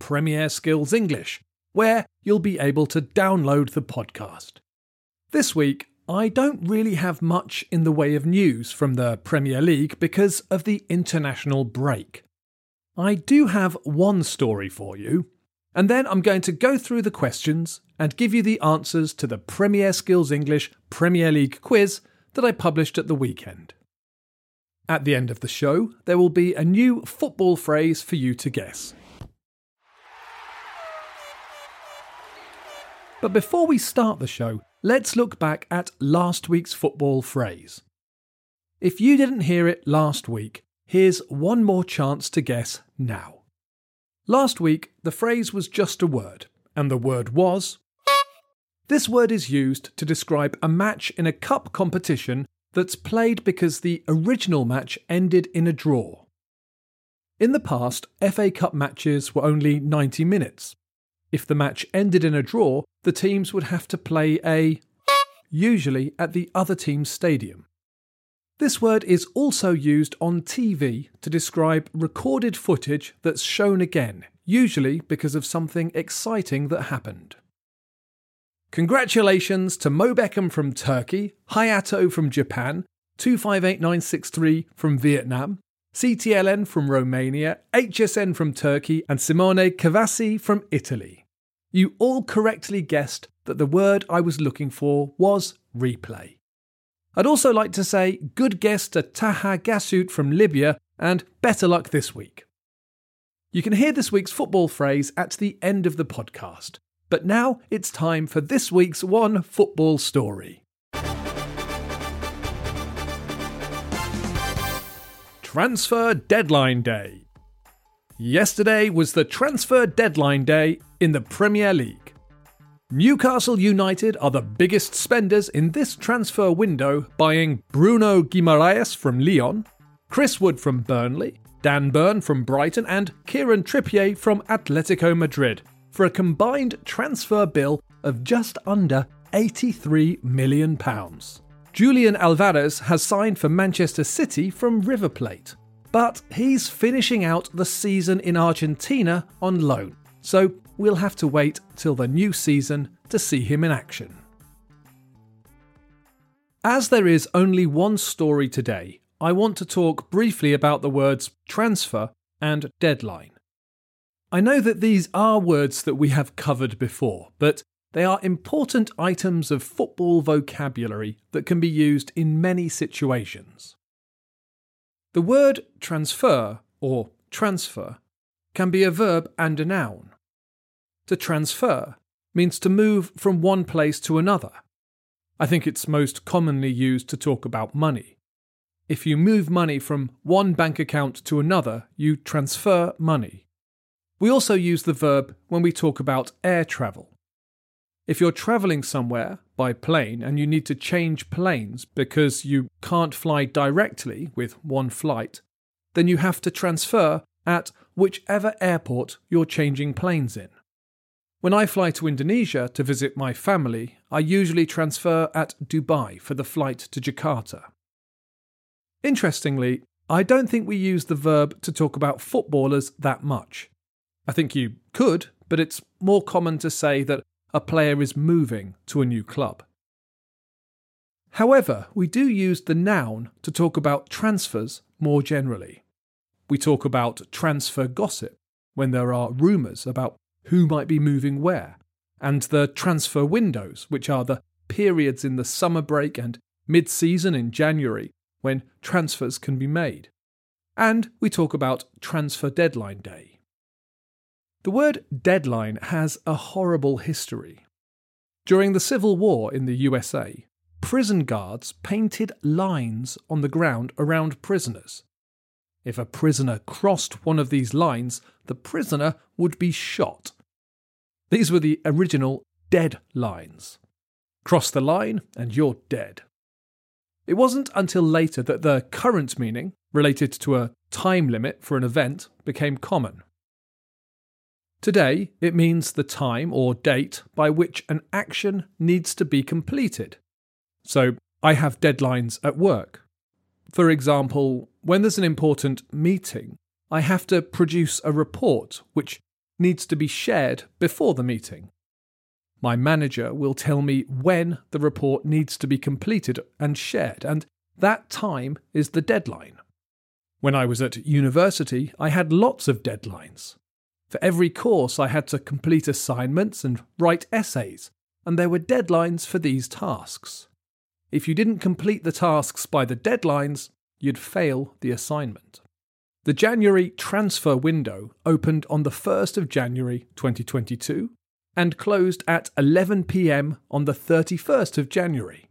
Premier Skills English, where you'll be able to download the podcast. This week, I don't really have much in the way of news from the Premier League because of the international break. I do have one story for you, and then I'm going to go through the questions and give you the answers to the Premier Skills English Premier League quiz that I published at the weekend. At the end of the show, there will be a new football phrase for you to guess. But before we start the show, let's look back at last week's football phrase. If you didn't hear it last week, here's one more chance to guess now. Last week, the phrase was just a word, and the word was. This word is used to describe a match in a cup competition that's played because the original match ended in a draw. In the past, FA Cup matches were only 90 minutes, if the match ended in a draw, the teams would have to play a usually at the other team's stadium. This word is also used on TV to describe recorded footage that's shown again, usually because of something exciting that happened. Congratulations to Mo Beckham from Turkey, Hayato from Japan, 258963 from Vietnam, CTLN from Romania, HSN from Turkey, and Simone Cavassi from Italy. You all correctly guessed that the word I was looking for was replay. I'd also like to say good guess to Taha Gassout from Libya and better luck this week. You can hear this week's football phrase at the end of the podcast, but now it's time for this week's one football story. Transfer Deadline Day. Yesterday was the transfer deadline day in the Premier League. Newcastle United are the biggest spenders in this transfer window, buying Bruno Guimaraes from Lyon, Chris Wood from Burnley, Dan Burn from Brighton, and Kieran Trippier from Atletico Madrid for a combined transfer bill of just under £83 million. Julian Alvarez has signed for Manchester City from River Plate, but he's finishing out the season in Argentina on loan, so we'll have to wait till the new season to see him in action. As there is only one story today, I want to talk briefly about the words transfer and deadline. I know that these are words that we have covered before, but they are important items of football vocabulary that can be used in many situations. The word transfer or transfer can be a verb and a noun. To transfer means to move from one place to another. I think it's most commonly used to talk about money. If you move money from one bank account to another, you transfer money. We also use the verb when we talk about air travel. If you're travelling somewhere by plane and you need to change planes because you can't fly directly with one flight, then you have to transfer at whichever airport you're changing planes in. When I fly to Indonesia to visit my family, I usually transfer at Dubai for the flight to Jakarta. Interestingly, I don't think we use the verb to talk about footballers that much. I think you could, but it's more common to say that a player is moving to a new club. However, we do use the noun to talk about transfers more generally. We talk about transfer gossip when there are rumours about who might be moving where, and the transfer windows, which are the periods in the summer break and mid season in January when transfers can be made. And we talk about transfer deadline day. The word deadline has a horrible history. During the Civil War in the USA, prison guards painted lines on the ground around prisoners. If a prisoner crossed one of these lines, the prisoner would be shot. These were the original dead lines. Cross the line and you're dead. It wasn't until later that the current meaning, related to a time limit for an event, became common. Today, it means the time or date by which an action needs to be completed. So, I have deadlines at work. For example, when there's an important meeting, I have to produce a report which needs to be shared before the meeting. My manager will tell me when the report needs to be completed and shared, and that time is the deadline. When I was at university, I had lots of deadlines. For every course, I had to complete assignments and write essays, and there were deadlines for these tasks. If you didn't complete the tasks by the deadlines, you'd fail the assignment. The January transfer window opened on the 1st of January 2022 and closed at 11 pm on the 31st of January.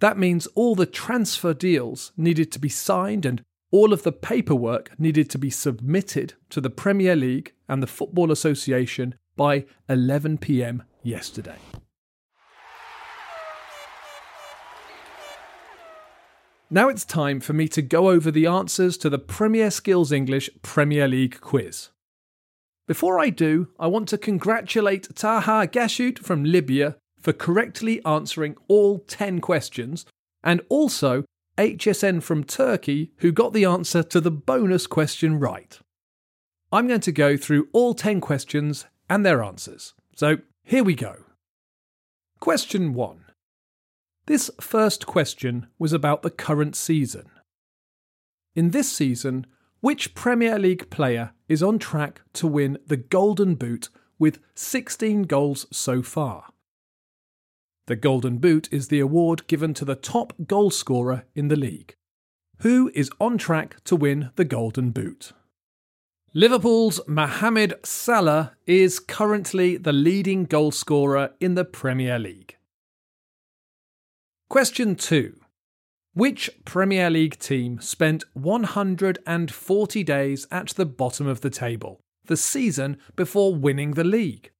That means all the transfer deals needed to be signed and all of the paperwork needed to be submitted to the Premier League and the Football Association by 11 pm yesterday. Now it's time for me to go over the answers to the Premier Skills English Premier League quiz. Before I do, I want to congratulate Taha Gashut from Libya for correctly answering all 10 questions, and also HSN from Turkey who got the answer to the bonus question right. I'm going to go through all 10 questions and their answers. So here we go. Question 1 this first question was about the current season. In this season, which Premier League player is on track to win the Golden Boot with 16 goals so far? The Golden Boot is the award given to the top goal scorer in the league. Who is on track to win the Golden Boot? Liverpool's Mohamed Salah is currently the leading goal scorer in the Premier League. Question 2. Which Premier League team spent 140 days at the bottom of the table, the season before winning the league?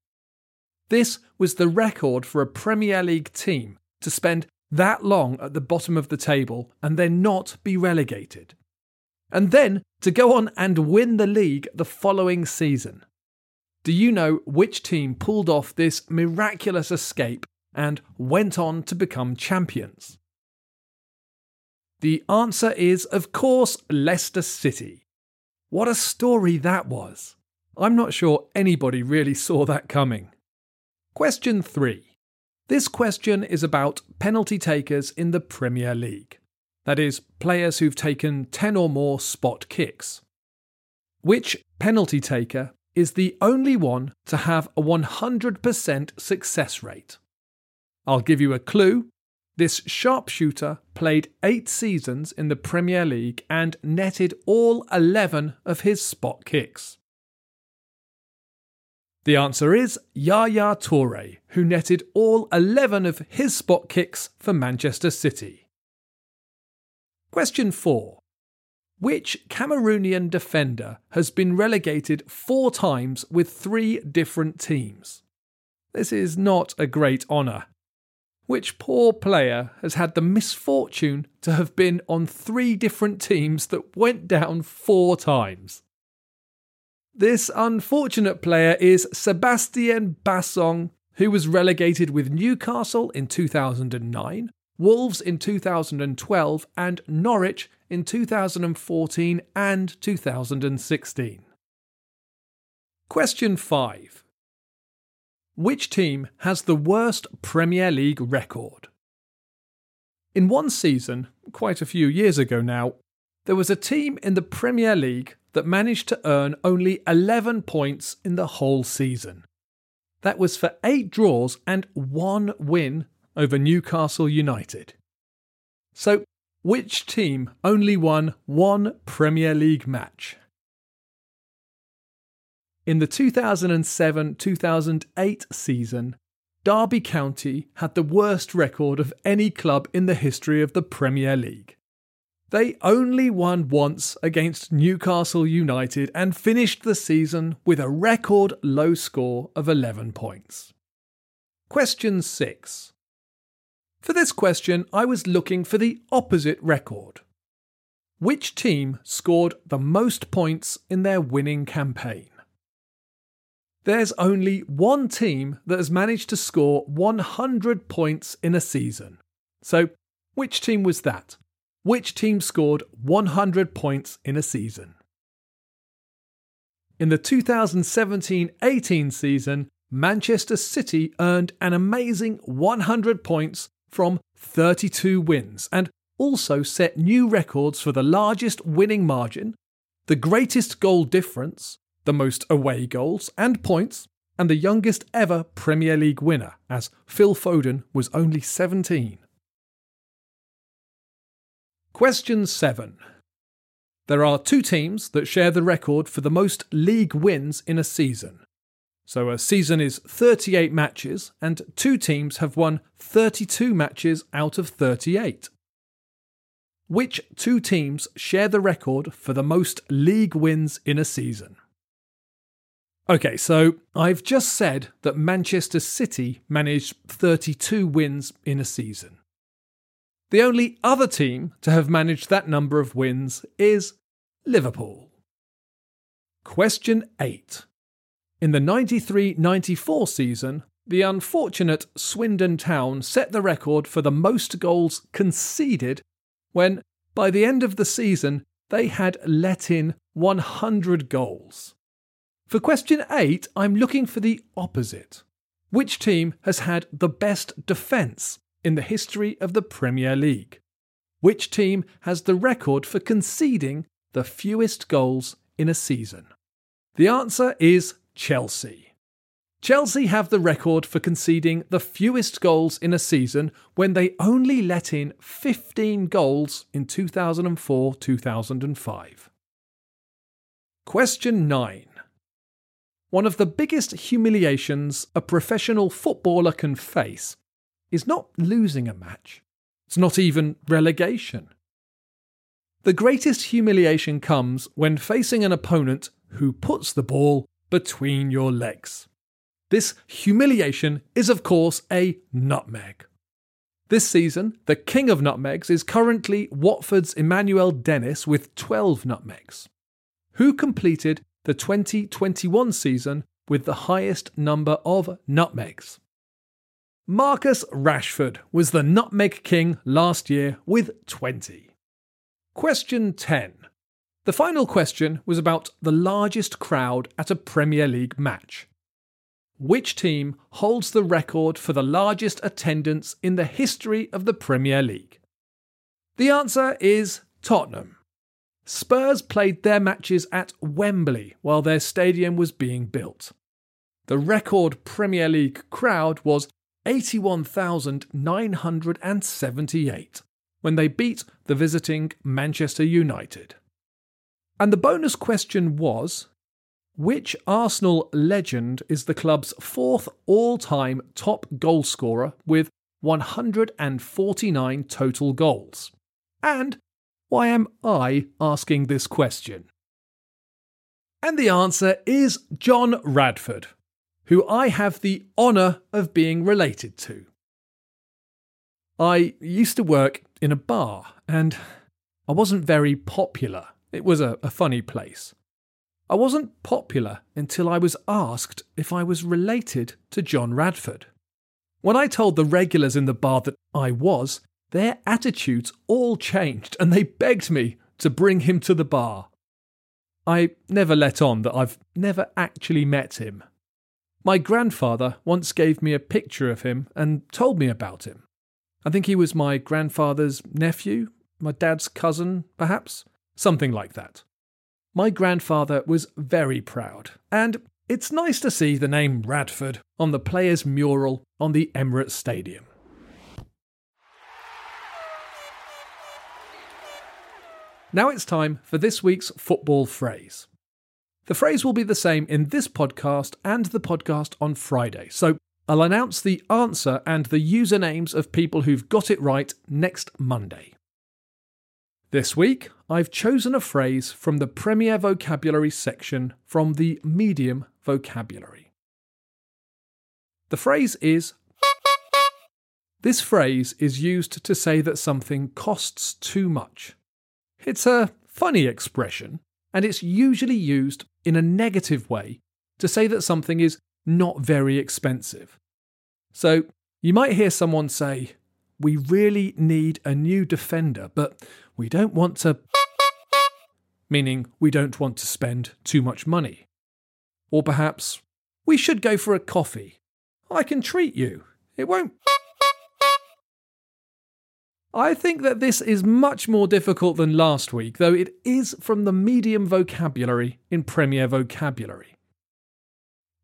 This was the record for a Premier League team to spend that long at the bottom of the table and then not be relegated. And then to go on and win the league the following season. Do you know which team pulled off this miraculous escape and went on to become champions? The answer is, of course, Leicester City. What a story that was! I'm not sure anybody really saw that coming. Question 3. This question is about penalty takers in the Premier League. That is, players who've taken 10 or more spot kicks. Which penalty taker is the only one to have a 100% success rate? I'll give you a clue. This sharpshooter played eight seasons in the Premier League and netted all 11 of his spot kicks. The answer is Yaya Toure, who netted all 11 of his spot kicks for Manchester City. Question 4. Which Cameroonian defender has been relegated four times with three different teams? This is not a great honour, which poor player has had the misfortune to have been on three different teams that went down four times? This unfortunate player is Sebastien Bassong, who was relegated with Newcastle in 2009, Wolves in 2012, and Norwich in 2014 and 2016. Question 5. Which team has the worst Premier League record? In one season, quite a few years ago now, there was a team in the Premier League that managed to earn only 11 points in the whole season. That was for eight draws and one win over Newcastle United. So, which team only won one Premier League match? In the 2007 2008 season, Derby County had the worst record of any club in the history of the Premier League. They only won once against Newcastle United and finished the season with a record low score of 11 points. Question 6. For this question, I was looking for the opposite record. Which team scored the most points in their winning campaign? There's only one team that has managed to score 100 points in a season. So, which team was that? Which team scored 100 points in a season? In the 2017 18 season, Manchester City earned an amazing 100 points from 32 wins and also set new records for the largest winning margin, the greatest goal difference, the most away goals and points, and the youngest ever Premier League winner, as Phil Foden was only 17. Question 7. There are two teams that share the record for the most league wins in a season. So a season is 38 matches, and two teams have won 32 matches out of 38. Which two teams share the record for the most league wins in a season? Okay, so I've just said that Manchester City managed 32 wins in a season. The only other team to have managed that number of wins is Liverpool. Question 8. In the 93 94 season, the unfortunate Swindon Town set the record for the most goals conceded when, by the end of the season, they had let in 100 goals. For question 8, I'm looking for the opposite. Which team has had the best defence in the history of the Premier League? Which team has the record for conceding the fewest goals in a season? The answer is Chelsea. Chelsea have the record for conceding the fewest goals in a season when they only let in 15 goals in 2004 2005. Question 9. One of the biggest humiliations a professional footballer can face is not losing a match. It's not even relegation. The greatest humiliation comes when facing an opponent who puts the ball between your legs. This humiliation is, of course, a nutmeg. This season, the king of nutmegs is currently Watford's Emmanuel Dennis with 12 nutmegs, who completed the 2021 season with the highest number of nutmegs. Marcus Rashford was the nutmeg king last year with 20. Question 10. The final question was about the largest crowd at a Premier League match. Which team holds the record for the largest attendance in the history of the Premier League? The answer is Tottenham. Spurs played their matches at Wembley while their stadium was being built. The record Premier League crowd was 81,978 when they beat the visiting Manchester United. And the bonus question was which Arsenal legend is the club's fourth all time top goalscorer with 149 total goals? And why am I asking this question? And the answer is John Radford, who I have the honour of being related to. I used to work in a bar and I wasn't very popular. It was a, a funny place. I wasn't popular until I was asked if I was related to John Radford. When I told the regulars in the bar that I was, their attitudes all changed and they begged me to bring him to the bar. I never let on that I've never actually met him. My grandfather once gave me a picture of him and told me about him. I think he was my grandfather's nephew, my dad's cousin, perhaps, something like that. My grandfather was very proud, and it's nice to see the name Radford on the players' mural on the Emirates Stadium. Now it's time for this week's football phrase. The phrase will be the same in this podcast and the podcast on Friday, so I'll announce the answer and the usernames of people who've got it right next Monday. This week, I've chosen a phrase from the Premier Vocabulary section from the Medium Vocabulary. The phrase is This phrase is used to say that something costs too much. It's a funny expression, and it's usually used in a negative way to say that something is not very expensive. So, you might hear someone say, We really need a new defender, but we don't want to. meaning we don't want to spend too much money. Or perhaps, We should go for a coffee. I can treat you. It won't. I think that this is much more difficult than last week, though it is from the medium vocabulary in Premier Vocabulary.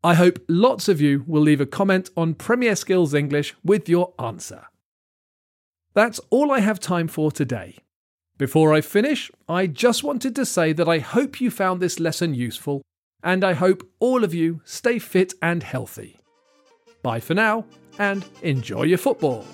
I hope lots of you will leave a comment on Premier Skills English with your answer. That's all I have time for today. Before I finish, I just wanted to say that I hope you found this lesson useful, and I hope all of you stay fit and healthy. Bye for now, and enjoy your football.